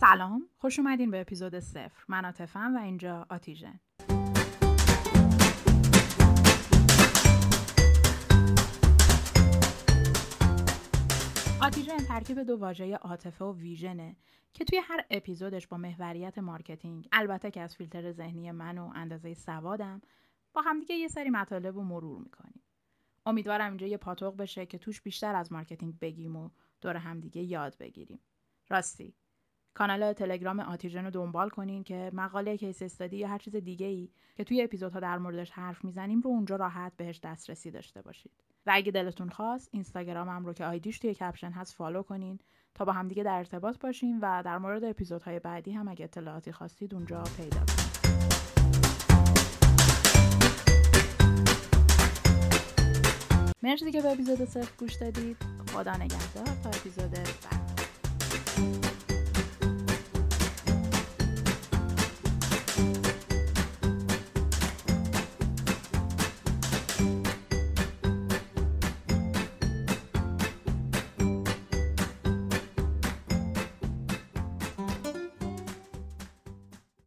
سلام خوش اومدین به اپیزود صفر. من عاطفه‌م و اینجا آتیژن. آتیژن ترکیب دو واژه عاطفه و vision ه که توی هر اپیزودش با محوریت marketing البته که از فیلتر ذهنی من و اندازه سوادم با همدیگه یه سری مطالب رو مرور می‌کنیم. امیدوارم اینجا یه پاتوق بشه که توش بیشتر از marketing بگیم و دور همدیگه یاد بگیریم. راستی کانال تلگرام آتیژن رو دنبال کنین که مقاله case study یا هر چیز دیگه ای که توی اپیزودها در موردش حرف می‌زنیم رو اونجا راحت بهش دسترسی داشته باشید. و اگه دلتون خواست اینستاگرامم رو که ID ش توی caption هست follow کنین تا با همدیگه در ارتباط باشیم و در مورد اپیزودهای بعدی هم اگه اطلاعاتی خواستید اونجا پیدا کنید. مرسی که به اپیزود صفر گوش دادید. خدا نگهدار تا اپیزود